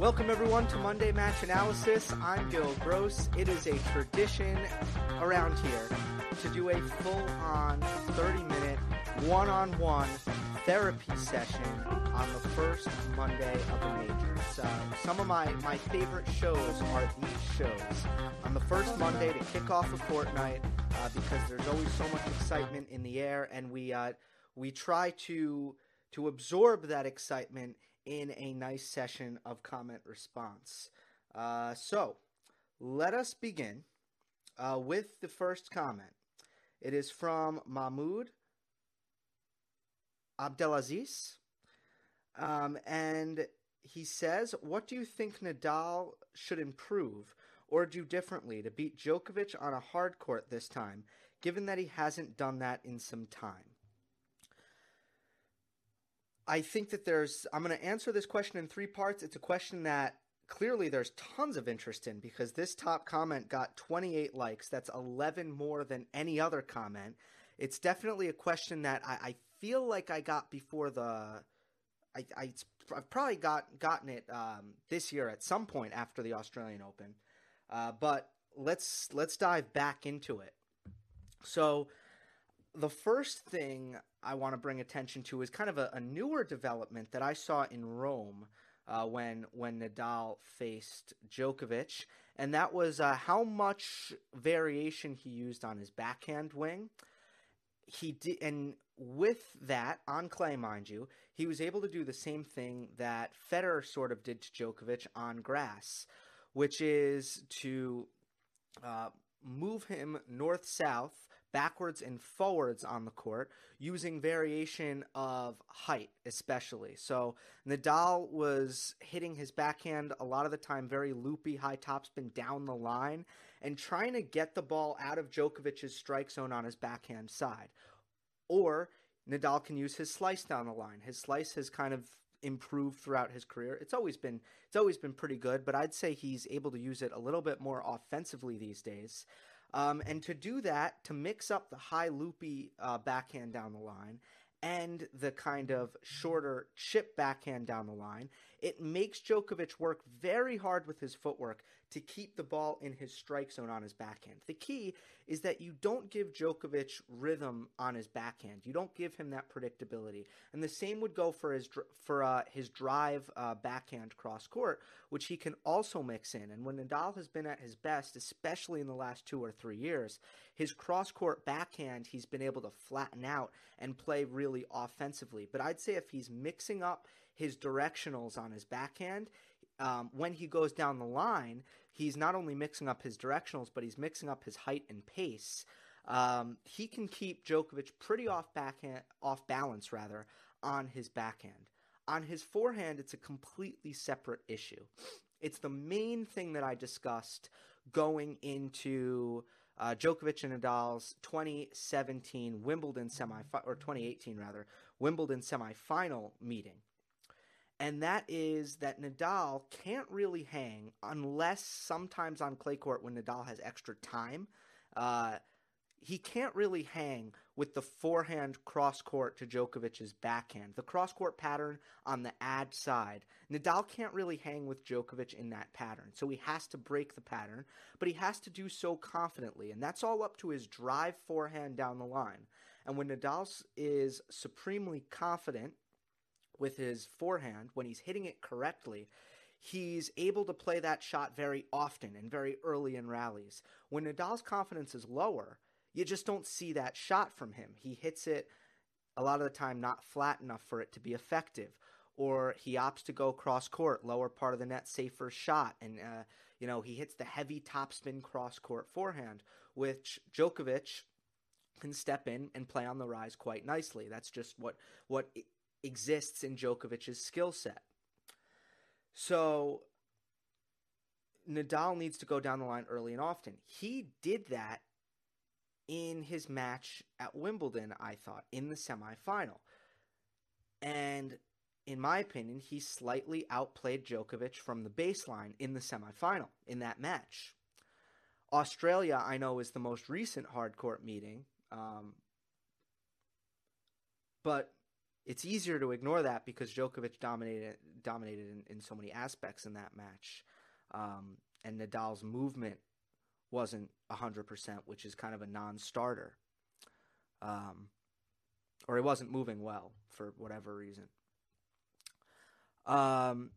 Welcome everyone to Monday Match Analysis. I'm Gil Gross. It is a tradition around here to do a full-on 30-minute one-on-one therapy session on the first Monday of the majors. Uh, some of my, my favorite shows are these shows on the first Monday to kick off a fortnight uh, because there's always so much excitement in the air, and we uh, we try to to absorb that excitement in a nice session of comment response. Uh, so, let us begin uh, with the first comment. It is from Mahmoud Abdelaziz. Um, and he says, What do you think Nadal should improve or do differently to beat Djokovic on a hard court this time, given that he hasn't done that in some time? I think that there's, I'm going to answer this question in three parts. It's a question that clearly there's tons of interest in because this top comment got 28 likes. That's 11 more than any other comment. It's definitely a question that I, I feel like I got before the. I, I have probably got gotten it um, this year at some point after the Australian Open, uh, but let's let's dive back into it. So, the first thing I want to bring attention to is kind of a, a newer development that I saw in Rome uh, when when Nadal faced Djokovic, and that was uh, how much variation he used on his backhand wing. He did, and with that on clay, mind you, he was able to do the same thing that Federer sort of did to Djokovic on grass, which is to uh, move him north south backwards and forwards on the court using variation of height, especially. So Nadal was hitting his backhand a lot of the time very loopy, high topspin down the line, and trying to get the ball out of Djokovic's strike zone on his backhand side. Or Nadal can use his slice down the line. His slice has kind of improved throughout his career. It's always been it's always been pretty good, but I'd say he's able to use it a little bit more offensively these days. Um, and to do that, to mix up the high loopy uh, backhand down the line and the kind of shorter chip backhand down the line, it makes Djokovic work very hard with his footwork to keep the ball in his strike zone on his backhand. The key is that you don't give Djokovic rhythm on his backhand. You don't give him that predictability. And the same would go for his for uh, his drive uh, backhand cross court, which he can also mix in. And when Nadal has been at his best, especially in the last two or three years, his cross court backhand he's been able to flatten out and play really offensively. But I'd say if he's mixing up his directionals on his backhand, um, when he goes down the line, he's not only mixing up his directionals, but he's mixing up his height and pace. Um, he can keep Djokovic pretty off backhand, off balance rather, on his backhand. On his forehand, it's a completely separate issue. It's the main thing that I discussed going into uh, Djokovic and Nadal's 2017 Wimbledon semi or 2018 rather Wimbledon semifinal meeting and that is that Nadal can't really hang unless sometimes on clay court when Nadal has extra time. Uh, he can't really hang with the forehand cross court to Djokovic's backhand. The cross court pattern on the ad side. Nadal can't really hang with Djokovic in that pattern. So he has to break the pattern, but he has to do so confidently. And that's all up to his drive forehand down the line. And when Nadal is supremely confident with his forehand when he's hitting it correctly, he's able to play that shot very often and very early in rallies. When Nadal's confidence is lower, you just don't see that shot from him. He hits it a lot of the time not flat enough for it to be effective, or he opts to go cross court, lower part of the net, safer shot, and uh, you know he hits the heavy topspin cross court forehand, which Djokovic can step in and play on the rise quite nicely. That's just what what exists in Djokovic's skill set. So Nadal needs to go down the line early and often. He did that in his match at Wimbledon, I thought, in the semifinal. And in my opinion, he slightly outplayed Djokovic from the baseline in the semifinal in that match. Australia, I know, is the most recent hard court meeting, um, but it's easier to ignore that because Djokovic dominated dominated in, in so many aspects in that match, um, and Nadal's movement wasn't hundred percent, which is kind of a non-starter, um, or he wasn't moving well for whatever reason. Um,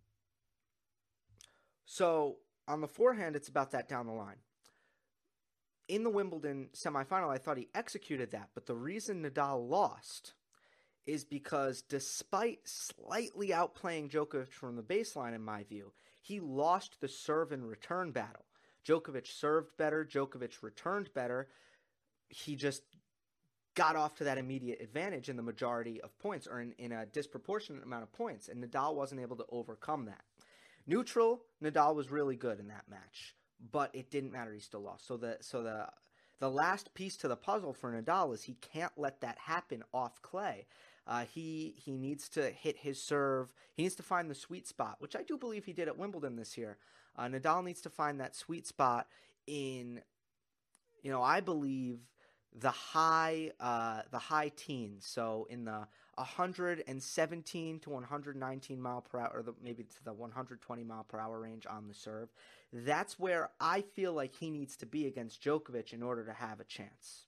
so on the forehand, it's about that down the line. In the Wimbledon semifinal, I thought he executed that, but the reason Nadal lost is because despite slightly outplaying Djokovic from the baseline, in my view, he lost the serve and return battle. Djokovic served better, Djokovic returned better. He just got off to that immediate advantage in the majority of points or in, in a disproportionate amount of points, and Nadal wasn't able to overcome that. Neutral, Nadal was really good in that match, but it didn't matter. He still lost. So the so the the last piece to the puzzle for Nadal is he can't let that happen off clay. Uh, he he needs to hit his serve. He needs to find the sweet spot, which I do believe he did at Wimbledon this year. Uh, Nadal needs to find that sweet spot in, you know, I believe the high uh, the high teens. So in the 117 to 119 mile per hour, or the, maybe to the 120 mile per hour range on the serve. That's where I feel like he needs to be against Djokovic in order to have a chance.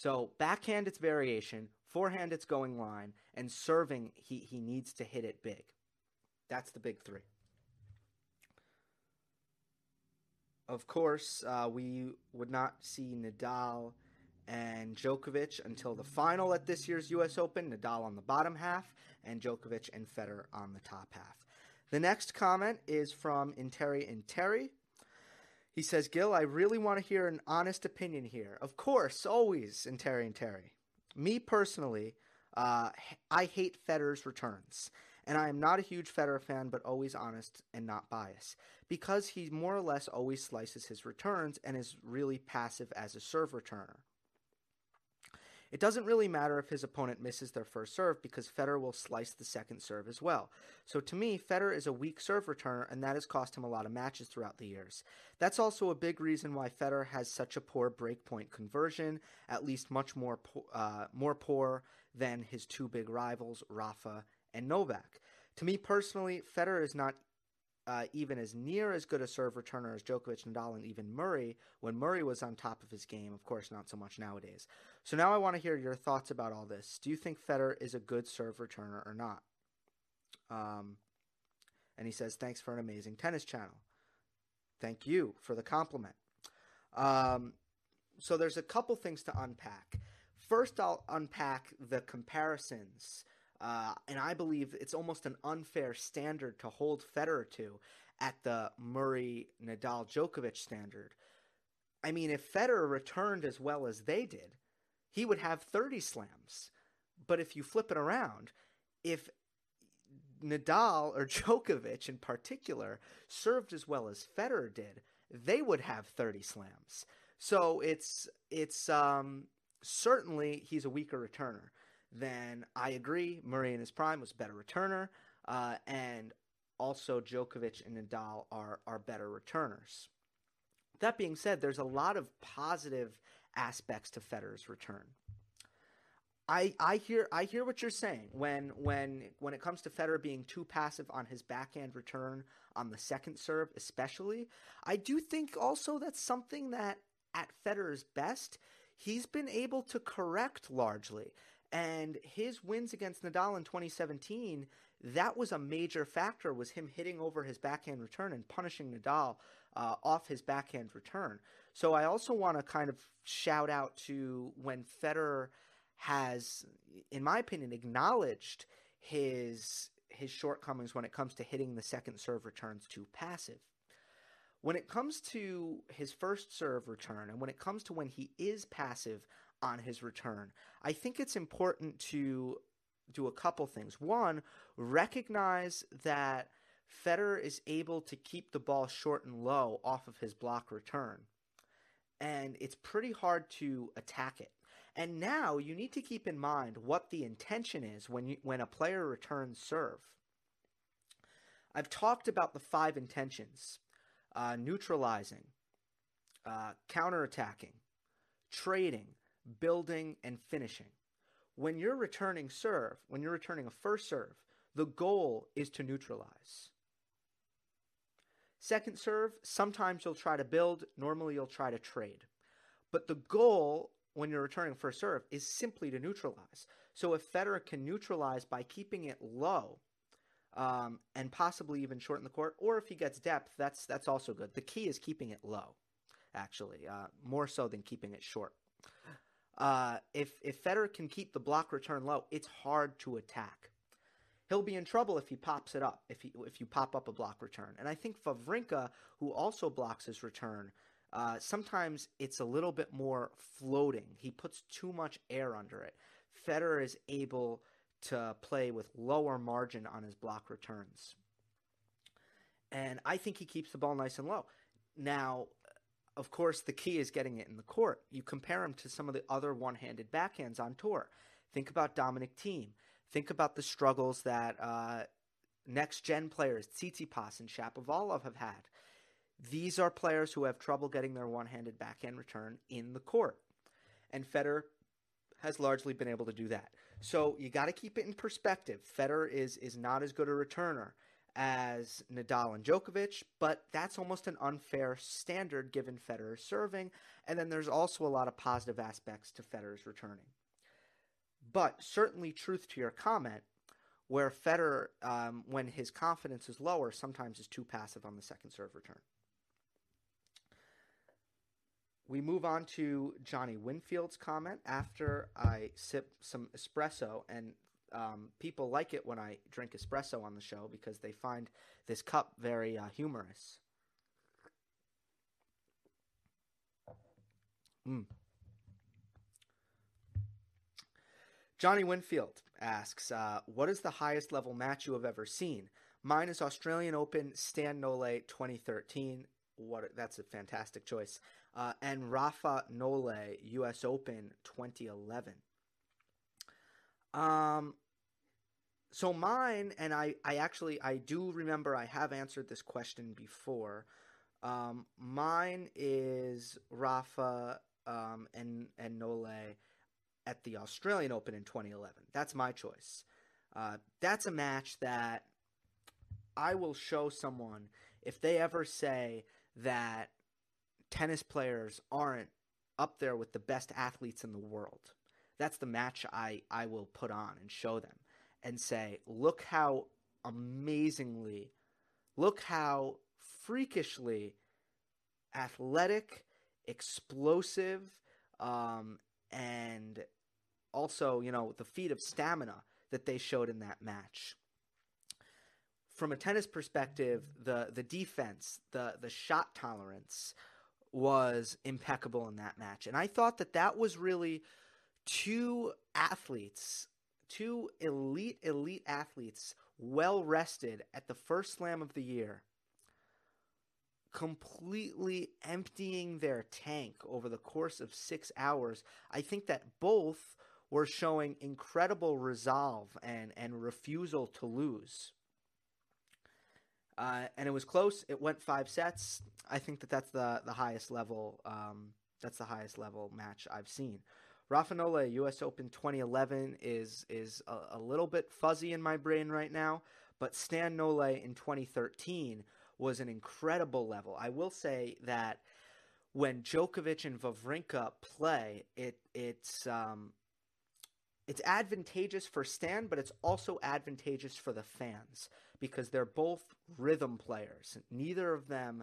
So backhand, it's variation. Forehand, it's going line. And serving, he, he needs to hit it big. That's the big three. Of course, uh, we would not see Nadal and Djokovic until the final at this year's U.S. Open. Nadal on the bottom half, and Djokovic and Federer on the top half. The next comment is from Interi Interi. He says, Gil, I really want to hear an honest opinion here. Of course, always, in Terry and Terry. Me personally, uh, I hate Federer's returns. And I am not a huge Federer fan, but always honest and not biased. Because he more or less always slices his returns and is really passive as a serve returner. It doesn't really matter if his opponent misses their first serve because Federer will slice the second serve as well. So to me, Federer is a weak serve returner, and that has cost him a lot of matches throughout the years. That's also a big reason why Federer has such a poor breakpoint conversion, at least much more po- uh, more poor than his two big rivals, Rafa and Novak. To me personally, Federer is not uh, even as near as good a serve returner as Djokovic, Nadal, and even Murray when Murray was on top of his game. Of course, not so much nowadays. So now I want to hear your thoughts about all this. Do you think Federer is a good serve returner or not? Um, and he says, "Thanks for an amazing tennis channel." Thank you for the compliment. Um, so there's a couple things to unpack. First, I'll unpack the comparisons uh, and I believe it's almost an unfair standard to hold Federer to at the Murray Nadal Djokovic standard. I mean, if Federer returned as well as they did, he would have 30 slams. But if you flip it around, if Nadal or Djokovic in particular served as well as Federer did, they would have 30 slams. So it's it's um, certainly he's a weaker returner then I agree. Murray in his prime was better returner, uh, and also Djokovic and Nadal are are better returners. That being said, there's a lot of positive aspects to Federer's return. I, I hear I hear what you're saying when when when it comes to Federer being too passive on his backhand return on the second serve, especially. I do think also that's something that at Federer's best he's been able to correct largely. And his wins against Nadal in 2017, that was a major factor was him hitting over his backhand return and punishing Nadal uh, off his backhand return. So I also want to kind of shout out to when Federer has, in my opinion, acknowledged his his shortcomings when it comes to hitting the second serve returns too passive. When it comes to his first serve return and when it comes to when he is passive on his return, I think it's important to do a couple things. One, recognize that Federer is able to keep the ball short and low off of his block return. And it's pretty hard to attack it. And now you need to keep in mind what the intention is when you, when a player returns serve. I've talked about the five intentions: uh, neutralizing, uh, counterattacking, trading, building, and finishing. When you're returning serve, when you're returning a first serve, the goal is to neutralize. Second serve, sometimes you'll try to build, normally you'll try to trade. But the goal when you're returning first serve is simply to neutralize. So if Federer can neutralize by keeping it low um, and possibly even shorten the court, or if he gets depth, that's that's also good. The key is keeping it low, actually, uh, more so than keeping it short. Uh, if if Federer can keep the block return low, it's hard to attack. He'll be in trouble if he pops it up, if he if you pop up a block return. And I think Wawrinka, who also blocks his return, uh, sometimes it's a little bit more floating. He puts too much air under it. Federer is able to play with lower margin on his block returns. And I think he keeps the ball nice and low. Now, of course, the key is getting it in the court. You compare him to some of the other one handed backhands on tour. Think about Dominic Thiem. Think about the struggles that uh, next gen players, Tsitsipas and Shapovalov, have had. These are players who have trouble getting their one handed backhand return in the court. And Federer has largely been able to do that. So you got to keep it in perspective. Federer is, is not as good a returner as Nadal and Djokovic, but that's almost an unfair standard given Federer's serving. And then there's also a lot of positive aspects to Federer's returning. But certainly, truth to your comment, where Federer, um, when his confidence is lower, sometimes is too passive on the second serve return. We move on to Johnny Winfield's comment after I sip some espresso, and um, people like it when I drink espresso on the show because they find this cup very uh, humorous. Mm. Johnny Winfield asks, uh, "What is the highest level match you have ever seen?" Mine is Australian Open Stan Nole 2013. What that's a fantastic choice uh, and Rafa Nole U.S. Open 2011. Um, so mine, and I, I actually I do remember I have answered this question before. Um, mine is Rafa um, and and Nole at the Australian Open in 2011. That's my choice. Uh, that's a match that I will show someone if they ever say that tennis players aren't up there with the best athletes in the world. That's the match I, I will put on and show them and say, look how amazingly, look how freakishly athletic, explosive, um, and also, you know, the feat of stamina that they showed in that match. From a tennis perspective, the the defense, the the shot tolerance, was impeccable in that match. And I thought that that was really two athletes, two elite, elite athletes, well rested at the first slam of the year, completely emptying their tank over the course of six hours. I think that both were showing incredible resolve and, and refusal to lose. Uh, and it was close. It went five sets. I think that that's the the highest level. Um, that's the highest level match I've seen. Rafa Nole U.S. Open 2011 is is a, a, little bit fuzzy in my brain right now, but Stan Nole in 2013 was an incredible level. I will say that when Djokovic and Wawrinka play, it it's um, it's advantageous for Stan, but it's also advantageous for the fans because they're both rhythm players. Neither of them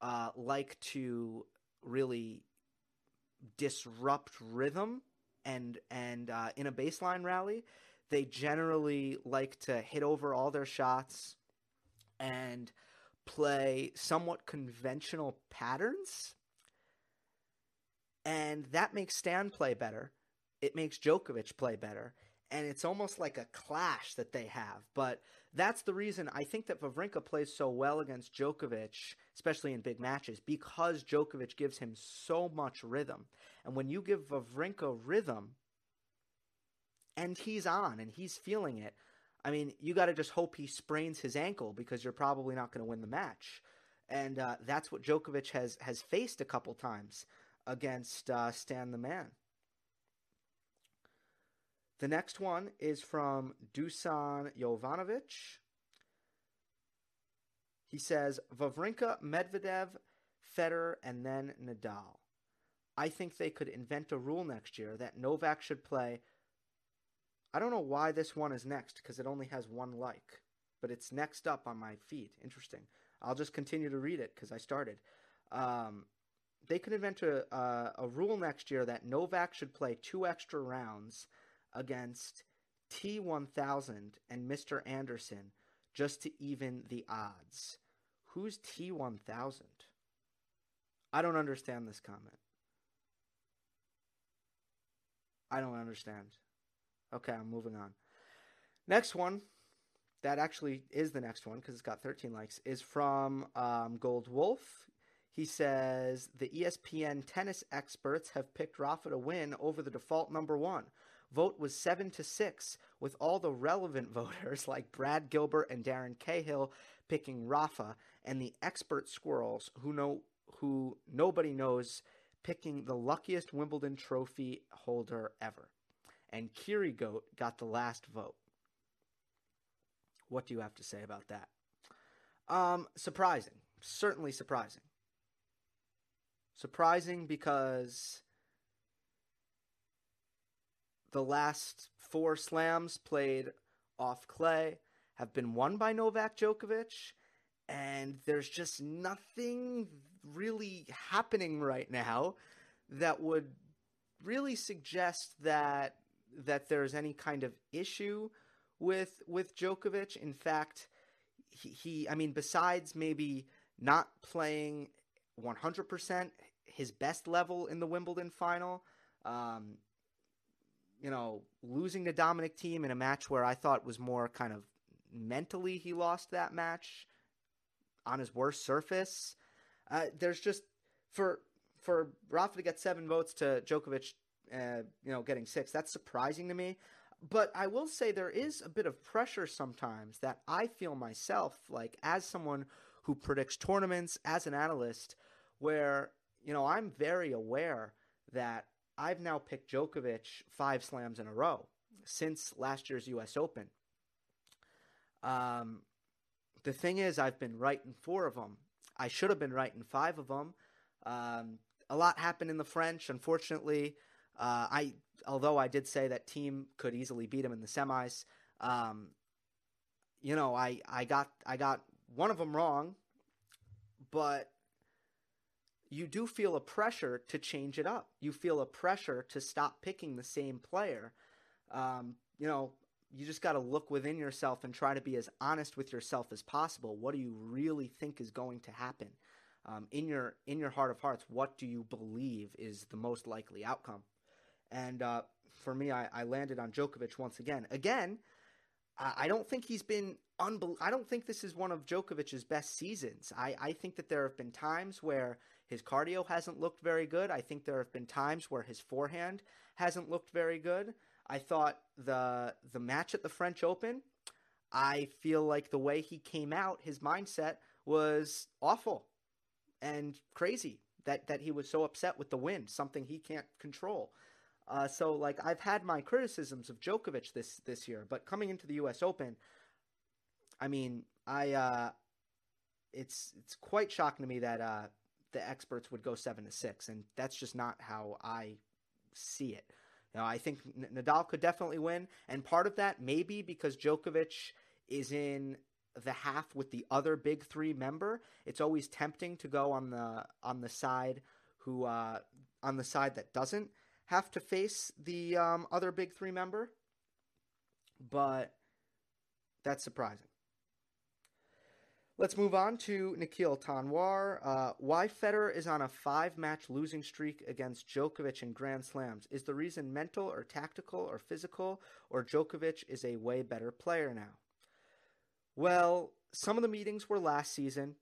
uh, like to really disrupt rhythm and and uh, in a baseline rally they generally like to hit over all their shots and play somewhat conventional patterns. And that makes Stan play better. It makes Djokovic play better. And it's almost like a clash that they have. But that's the reason I think that Wawrinka plays so well against Djokovic, especially in big matches, because Djokovic gives him so much rhythm. And when you give Wawrinka rhythm, and he's on and he's feeling it, I mean, you got to just hope he sprains his ankle because you're probably not going to win the match. And uh, that's what Djokovic has has faced a couple times against uh, Stan the Man. The next one is from Dusan Jovanovic. He says Wawrinka, Medvedev, Federer, and then Nadal. I think they could invent a rule next year that Novak should play. I don't know why this one is next because it only has one like, but it's next up on my feed. Interesting. I'll just continue to read it because I started. Um, they could invent a, a, a rule next year that Novak should play two extra rounds against T1000 and Mr. Anderson just to even the odds. Who's T1000? I don't understand this comment. I don't understand. Okay, I'm moving on. Next one, that actually is the next one because it's got 13 likes, is from um, Gold Wolf. He says the ESPN tennis experts have picked Rafa to win over the default number one. Vote was 7 to 6, with all the relevant voters like Brad Gilbert and Darren Cahill picking Rafa, and the expert squirrels who know who nobody knows picking the luckiest Wimbledon trophy holder ever. And Kiri Goat got the last vote. What do you have to say about that? Um, surprising. Certainly surprising. Surprising because the last four slams played off clay have been won by Novak Djokovic, and there's just nothing really happening right now that would really suggest that that there's any kind of issue with with Djokovic. In fact, he, he I mean, besides maybe not playing 100% his best level in the Wimbledon final, um, you know, losing to Dominic Thiem in a match where I thought was more kind of mentally he lost that match on his worst surface. Uh, there's just for for Rafa to get seven votes to Djokovic, uh, you know, getting six. That's surprising to me. But I will say there is a bit of pressure sometimes that I feel myself, like as someone who predicts tournaments, as an analyst, where you know I'm very aware that I've now picked Djokovic five slams in a row since last year's U.S. Open. Um, the thing is, I've been right in four of them. I should have been right in five of them. Um, a lot happened in the French, unfortunately. Uh, I, although I did say that Thiem could easily beat him in the semis. Um, you know, I, I got I got one of them wrong, but you do feel a pressure to change it up. You feel a pressure to stop picking the same player. Um, you know, you just got to look within yourself and try to be as honest with yourself as possible. What do you really think is going to happen? Um, in your in your heart of hearts, what do you believe is the most likely outcome? And uh, for me, I, I, landed on Djokovic once again. Again, I, I don't think he's been unbel- I don't think this is one of Djokovic's best seasons. I, I think that there have been times where his cardio hasn't looked very good. I think there have been times where his forehand hasn't looked very good. I thought the the match at the French Open, I feel like the way he came out, his mindset was awful and crazy. That that he was so upset with the win, something he can't control. Uh, so like I've had my criticisms of Djokovic this this year, but coming into the U.S. Open, I mean, I uh, it's it's quite shocking to me that uh, the experts would go seven to six, and that's just not how I see it. You know, I think Nadal could definitely win, and part of that maybe because Djokovic is in the half with the other big three member. It's always tempting to go on the on the side who uh, on the side that doesn't have to face the um, other big three member, but that's surprising. Let's move on to Nikhil Tanwar. Uh, why Federer is on a five match losing streak against Djokovic in Grand Slams? Is the reason mental or tactical or physical, or Djokovic is a way better player now? Well, some of the meetings were last season,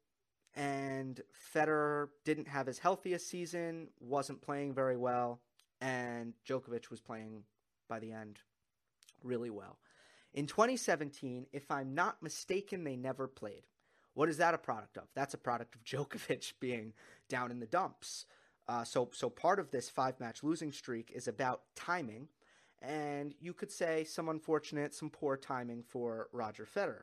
and Federer didn't have his healthiest season, wasn't playing very well, and Djokovic was playing by the end really well. In 2017, if I'm not mistaken, they never played. What is that a product of? That's a product of Djokovic being down in the dumps. Uh, so, so part of this five match losing streak is about timing, and you could say some unfortunate, some poor timing for Roger Federer.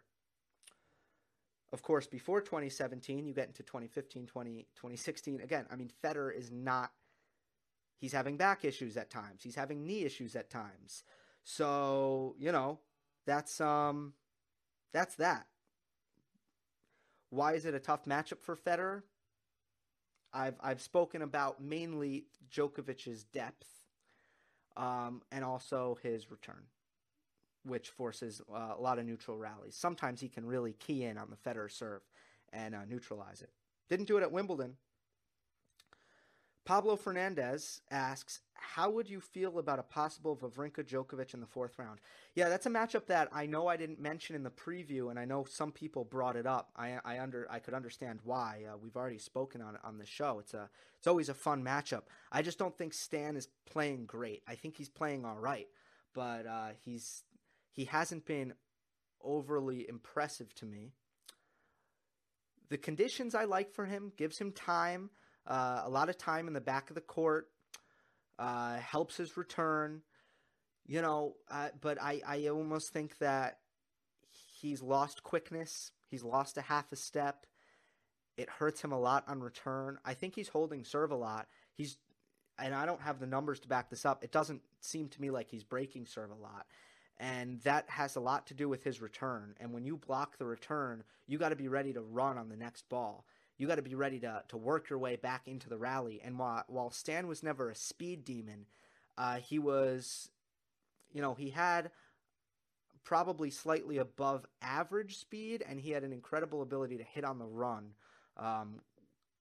Of course, before 2017, you get into 2015, 20, 2016. Again, I mean, Federer is not, he's having back issues at times, he's having knee issues at times. So, you know, that's, um, that's that. Why is it a tough matchup for Federer? I've I've spoken about mainly Djokovic's depth, um, and also his return, which forces uh, a lot of neutral rallies. Sometimes he can really key in on the Federer serve and uh, neutralize it. Didn't do it at Wimbledon. Pablo Fernandez asks, how would you feel about a possible Wawrinka Djokovic in the fourth round? Yeah, that's a matchup that I know I didn't mention in the preview, and I know some people brought it up. I, I under I could understand why. Uh, we've already spoken on on the show. It's a it's always a fun matchup. I just don't think Stan is playing great. I think he's playing all right, but uh, he's he hasn't been overly impressive to me. The conditions I like for him gives him time, uh, a lot of time in the back of the court uh, helps his return. You know, uh, but I, I almost think that he's lost quickness. He's lost a half a step. It hurts him a lot on return. I think he's holding serve a lot. He's, and I don't have the numbers to back this up. It doesn't seem to me like he's breaking serve a lot. And that has a lot to do with his return. And when you block the return, you got to be ready to run on the next ball you got to be ready to to work your way back into the rally. And while while Stan was never a speed demon, uh, he was, you know, he had probably slightly above average speed, and he had an incredible ability to hit on the run, um,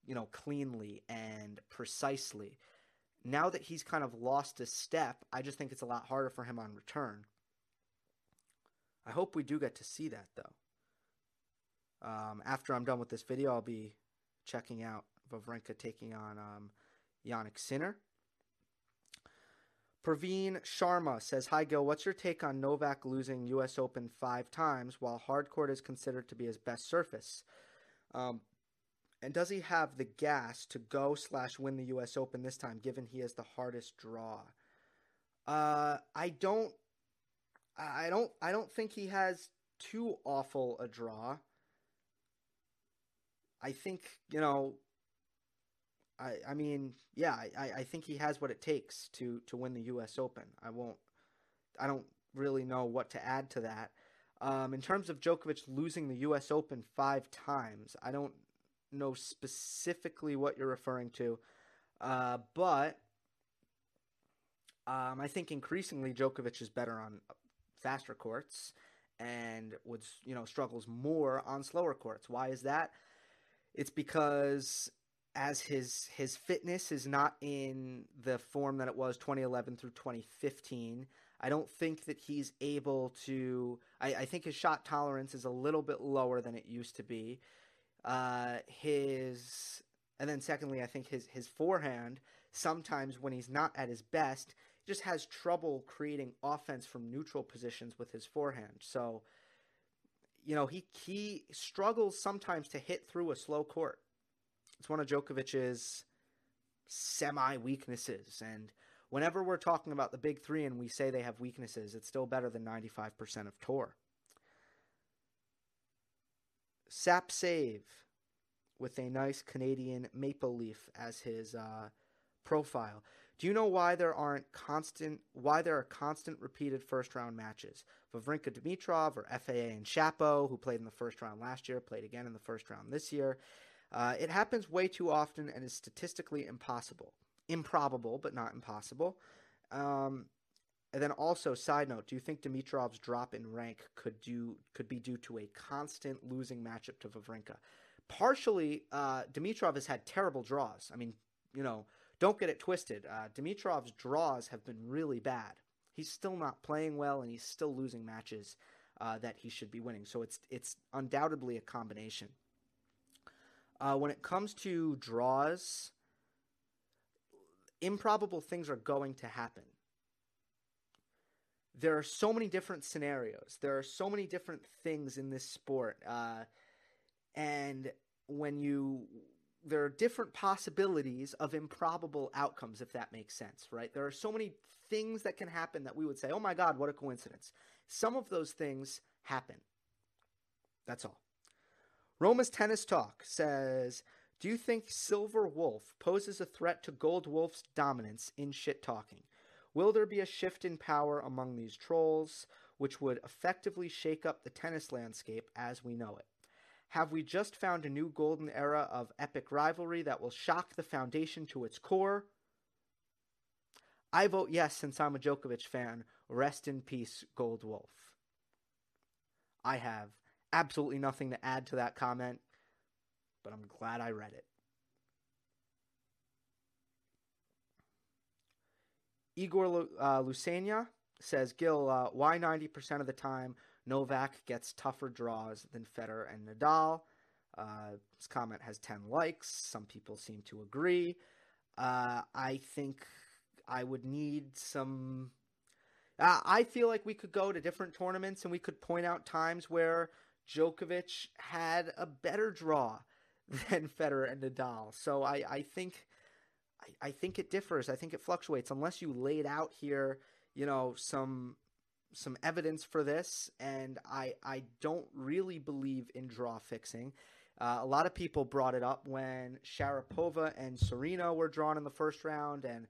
you know, cleanly and precisely. Now that he's kind of lost a step, I just think it's a lot harder for him on return. I hope we do get to see that though. Um, after I'm done with this video, I'll be checking out Wawrinka taking on um, Jannik Sinner. Praveen Sharma says, Hi Gil, what's your take on Novak losing US Open five times while hardcourt is considered to be his best surface? Um, and does he have the gas to go slash win the US Open this time, given he has the hardest draw? Uh, I don't I don't I don't think he has too awful a draw. I think you know. I I mean, yeah, I, I think he has what it takes to to win the U.S. Open. I won't. I don't really know what to add to that. Um, in terms of Djokovic losing the U.S. Open five times, I don't know specifically what you're referring to, uh, but um, I think increasingly Djokovic is better on faster courts and would you know struggles more on slower courts. Why is that? It's because as his his fitness is not in the form that it was 2011 through 2015 i don't think that he's able to i, I think his shot tolerance is a little bit lower than it used to be. Uh, his and then secondly i think his his forehand sometimes when he's not at his best just has trouble creating offense from neutral positions with his forehand. So you know, he he struggles sometimes to hit through a slow court. It's one of Djokovic's semi weaknesses. And whenever we're talking about the big three and we say they have weaknesses, it's still better than 95% of tour. Sap Save with a nice Canadian maple leaf as his uh, profile. Do you know why there aren't constant why there are constant repeated first round matches? Wawrinka Dimitrov or FAA and Shapo, who played in the first round last year, played again in the first round this year. Uh, it happens way too often and is statistically impossible. Improbable, but not impossible. Um, and then also, side note, do you think Dimitrov's drop in rank could do could be due to a constant losing matchup to Wawrinka? Partially, uh, Dimitrov has had terrible draws. I mean, you know, don't get it twisted. Uh, Dimitrov's draws have been really bad. He's still not playing well, and he's still losing matches uh, that he should be winning. So it's it's undoubtedly a combination. Uh, when it comes to draws, improbable things are going to happen. There are so many different scenarios. There are so many different things in this sport, uh, and when you there are different possibilities of improbable outcomes if that makes sense right? There are so many things that can happen that we would say oh my god what a coincidence. Some of those things happen. That's all. Roma's tennis talk says do you think silver wolf poses a threat to gold wolf's dominance in shit talking? Will there be a shift in power among these trolls which would effectively shake up the tennis landscape as we know it have we just found a new golden era of epic rivalry that will shock the foundation to its core? I vote yes since I'm a Djokovic fan. Rest in peace, Gold Wolf. I have absolutely nothing to add to that comment, but I'm glad I read it. Igor uh, says, Gil, uh, why 90% of the time Novak gets tougher draws than Federer and Nadal. Uh, this comment has 10 likes. Some people seem to agree. Uh, I think I would need some. Uh, I feel like we could go to different tournaments and we could point out times where Djokovic had a better draw than Federer and Nadal. So I, I think I, I think it differs. I think it fluctuates unless you laid out here, you know, some some evidence for this, and I I don't really believe in draw fixing. Uh, a lot of people brought it up when Sharapova and Serena were drawn in the first round, and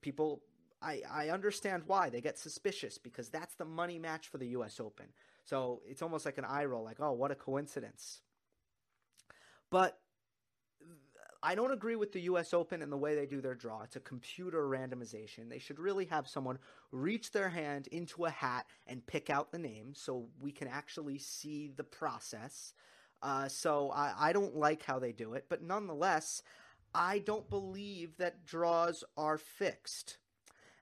people. I, I understand why they get suspicious because that's the money match for the U.S. Open. So it's almost like an eye roll, like, oh, what a coincidence. But I don't agree with the US Open and the way they do their draw. It's a computer randomization. They should really have someone reach their hand into a hat and pick out the name so we can actually see the process. Uh, so I, I don't like how they do it, but nonetheless, I don't believe that draws are fixed.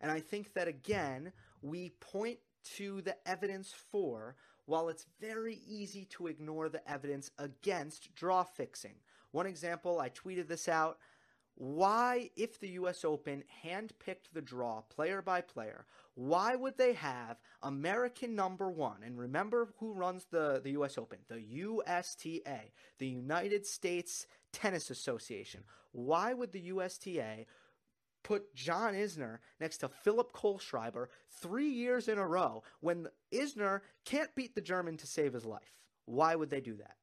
And I think that again, we point to the evidence for while it's very easy to ignore the evidence against draw fixing. One example, I tweeted this out. Why, if the US Open handpicked the draw player by player, why would they have American number one? And remember who runs the, the US Open? The USTA, the United States Tennis Association. Why would the USTA put John Isner next to Philip Kohlschreiber three years in a row when Isner can't beat the German to save his life? Why would they do that?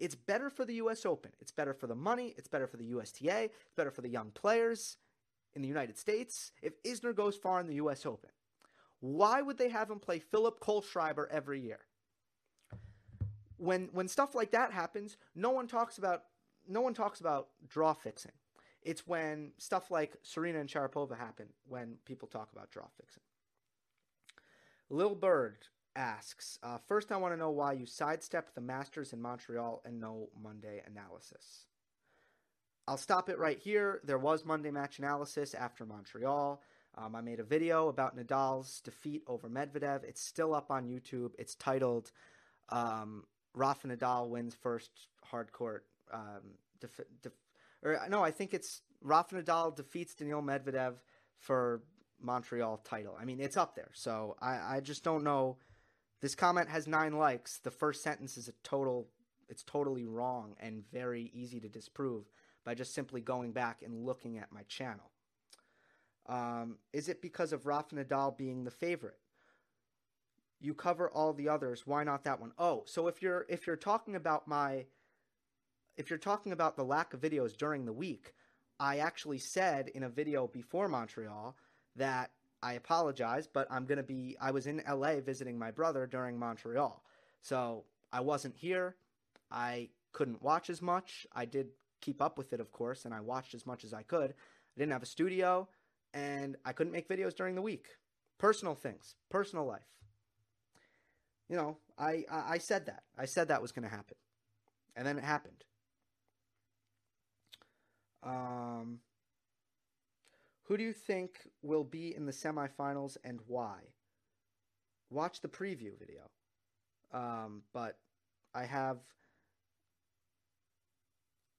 It's better for the US Open. It's better for the money. It's better for the USTA. It's better for the young players in the United States if Isner goes far in the US Open. Why would they have him play Philip Kohlschreiber every year? When when stuff like that happens, no one talks about no one talks about draw fixing. It's when stuff like Serena and Sharapova happen when people talk about draw fixing. Lil Bird asks uh, First, I want to know why you sidestepped the Masters in Montreal and no Monday analysis. I'll stop it right here. There was Monday match analysis after Montreal. Um, I made a video about Nadal's defeat over Medvedev. It's still up on YouTube. It's titled um, Rafa Nadal wins first hard court. Um, def- def- or no, I think it's Rafa Nadal defeats Daniil Medvedev for Montreal title. I mean, it's up there. So I, I just don't know this comment has nine likes. The first sentence is a total, it's totally wrong and very easy to disprove by just simply going back and looking at my channel. Um, is it because of Rafa Nadal being the favorite? You cover all the others. Why not that one? Oh, so if you're if you're talking about my if you're talking about the lack of videos during the week, I actually said in a video before Montreal that I apologize, but I'm going to be, I was in LA visiting my brother during Montreal. So I wasn't here. I couldn't watch as much. I did keep up with it, of course, and I watched as much as I could. I didn't have a studio, and I couldn't make videos during the week. Personal things, personal life. You know, I, I, said that. I said that was going to happen. And then it happened. Um, who do you think will be in the semifinals and why? Watch the preview video. Um, but I have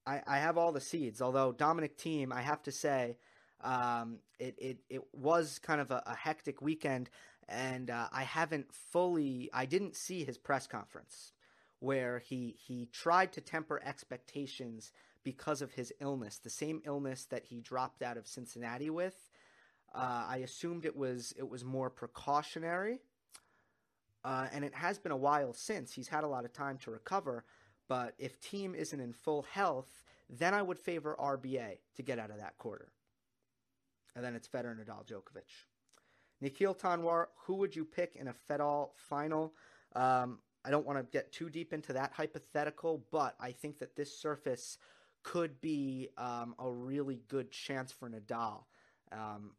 I, I have all the seeds. Although Dominic Thiem, I have to say, um, it, it it was kind of a, a hectic weekend, and uh, I haven't fully. I didn't see his press conference where he he tried to temper expectations because of his illness, the same illness that he dropped out of Cincinnati with. Uh, I assumed it was it was more precautionary, uh, and it has been a while since he's had a lot of time to recover. But if Thiem isn't in full health, then I would favor RBA to get out of that quarter. And then it's Federer, Nadal, Djokovic. Nikhil Tanwar, who would you pick in a Fedal final? Um, I don't want to get too deep into that hypothetical, but I think that this surface could be um, a really good chance for Nadal. Um,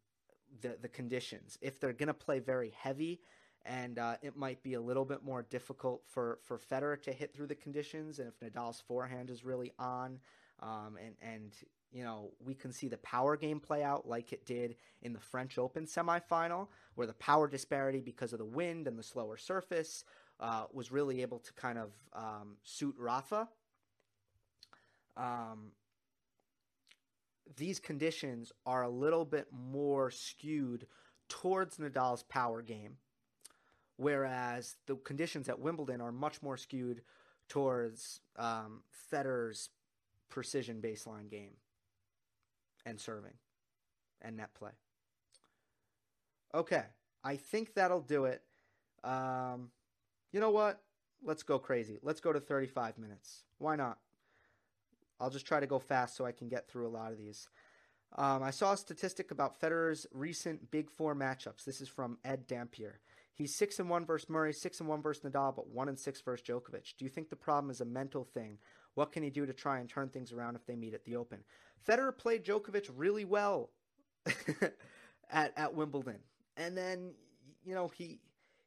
the the conditions, if they're going to play very heavy, and uh, it might be a little bit more difficult for for Federer to hit through the conditions, and if Nadal's forehand is really on, um, and and you know we can see the power game play out like it did in the French Open semifinal, where the power disparity because of the wind and the slower surface uh, was really able to kind of um, suit Rafa um, these conditions are a little bit more skewed towards Nadal's power game, whereas the conditions at Wimbledon are much more skewed towards um, Federer's precision baseline game and serving and net play. Okay, I think that'll do it. Um, you know what? Let's go crazy. Let's go to 35 minutes. Why not? I'll just try to go fast so I can get through a lot of these. Um, I saw a statistic about Federer's recent Big Four matchups. This is from Ed Dampier. He's six and one versus Murray, six and one versus Nadal, but one and six versus Djokovic. Do you think the problem is a mental thing? What can he do to try and turn things around if they meet at the Open? Federer played Djokovic really well at at Wimbledon, and then you know he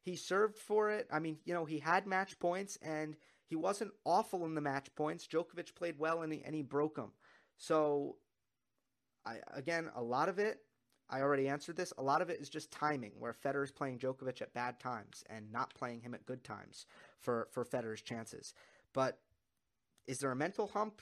he served for it. I mean, you know, he had match points and he wasn't awful in the match points. Djokovic played well and he, and he broke them. So, I again, a lot of it, I already answered this. A lot of it is just timing, where Federer is playing Djokovic at bad times and not playing him at good times for for Federer's chances. But is there a mental hump?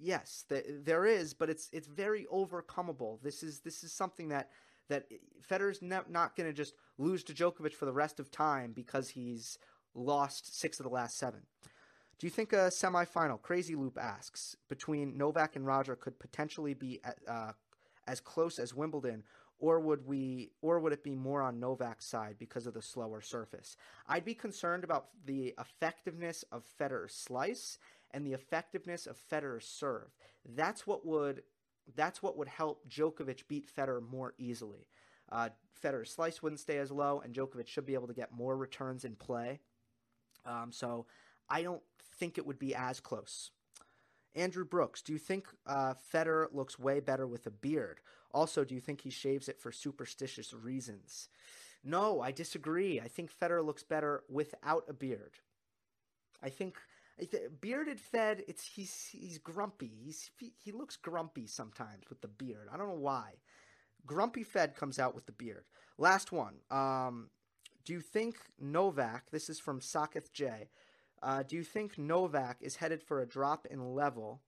Yes, there is, but it's it's very overcomable. This is this is something that that Federer's not going to just lose to Djokovic for the rest of time because he's lost six of the last seven. Do you think a semifinal, Crazy Loop asks, between Novak and Roger could potentially be at, uh, as close as Wimbledon, or would we, or would it be more on Novak's side because of the slower surface? I'd be concerned about the effectiveness of Federer's slice and the effectiveness of Federer's serve. That's what would, that's what would help Djokovic beat Federer more easily. Uh, Federer's slice wouldn't stay as low, and Djokovic should be able to get more returns in play. Um, so I don't think it would be as close. Andrew Brooks, do you think uh, Federer looks way better with a beard? Also, do you think he shaves it for superstitious reasons? No, I disagree. I think Federer looks better without a beard. I think bearded Fed, it's he's he's grumpy. He's he looks grumpy sometimes with the beard. I don't know why. Grumpy Fed comes out with the beard. Last one. Um, do you think Novak? This is from Saketh J. Uh, do you think Novak is headed for a drop in level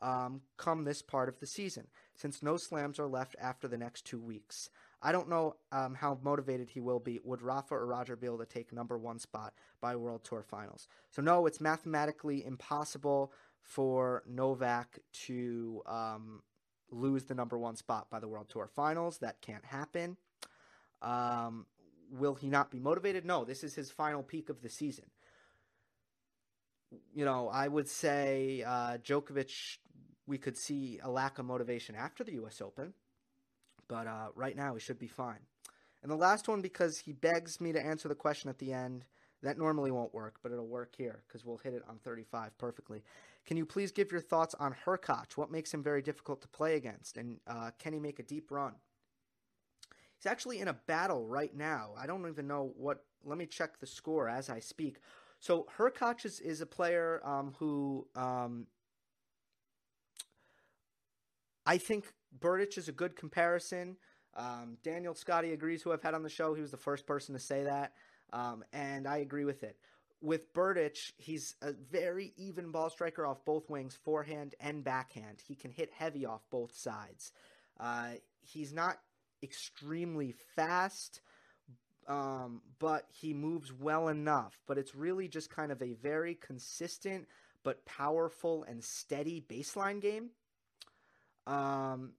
um, come this part of the season, since no slams are left after the next two weeks? I don't know um, how motivated he will be. Would Rafa or Roger be able to take number one spot by World Tour Finals? So no, it's mathematically impossible for Novak to um, lose the number one spot by the World Tour Finals. That can't happen. Um, will he not be motivated? No, this is his final peak of the season you know, I would say uh, Djokovic we could see a lack of motivation after the U.S. Open. But uh, right now, he should be fine. And the last one, because he begs me to answer the question at the end, that normally won't work, but it'll work here because we'll hit it on 35 perfectly. Can you please give your thoughts on Hurkacz? What makes him very difficult to play against? And uh, can he make a deep run? He's actually in a battle right now. I don't even know what. Let me check the score as I speak. So Hurkacz is, is a player um, who um, I think Berdych is a good comparison. Um, Daniel Scotty agrees, who I've had on the show. He was the first person to say that, um, and I agree with it. With Berdych, he's a very even ball striker off both wings, forehand and backhand. He can hit heavy off both sides. Uh, he's not extremely fast, um, but he moves well enough. But it's really just kind of a very consistent but powerful and steady baseline game. Um,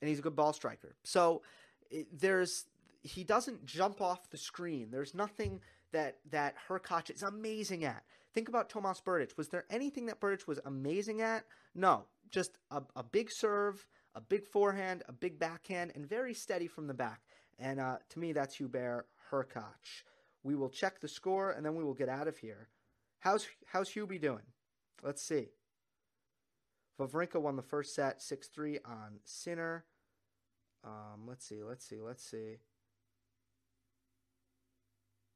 and he's a good ball striker. So it, there's he doesn't jump off the screen. There's nothing that that Hurkacz is amazing at. Think about Tomas Berdych. Was there anything that Berdych was amazing at? No, just a, a big serve, a big forehand, a big backhand, and very steady from the back. And uh, to me, that's Hubert Hurkacz. We will check the score and then we will get out of here. How's how's Hubie doing? Let's see. Wawrinka won the first set 6-3 on Sinner. Um, let's see, let's see, let's see.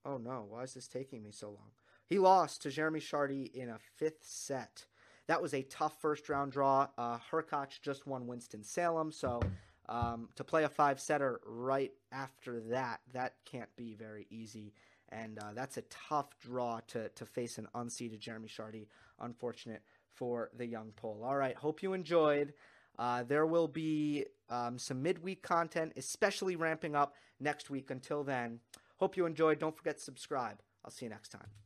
Oh no, why is this taking me so long? He lost to Jeremy Chardy in a fifth set. That was a tough first round draw. Uh, Hurkacz just won Winston Salem, so um, to play a five setter right after that, that can't be very easy. And uh, that's a tough draw to, to face an unseeded Jeremy Chardy. Unfortunate for the young Pole. All right, hope you enjoyed. Uh, there will be um, some midweek content, especially ramping up next week. Until then, hope you enjoyed. Don't forget to subscribe. I'll see you next time.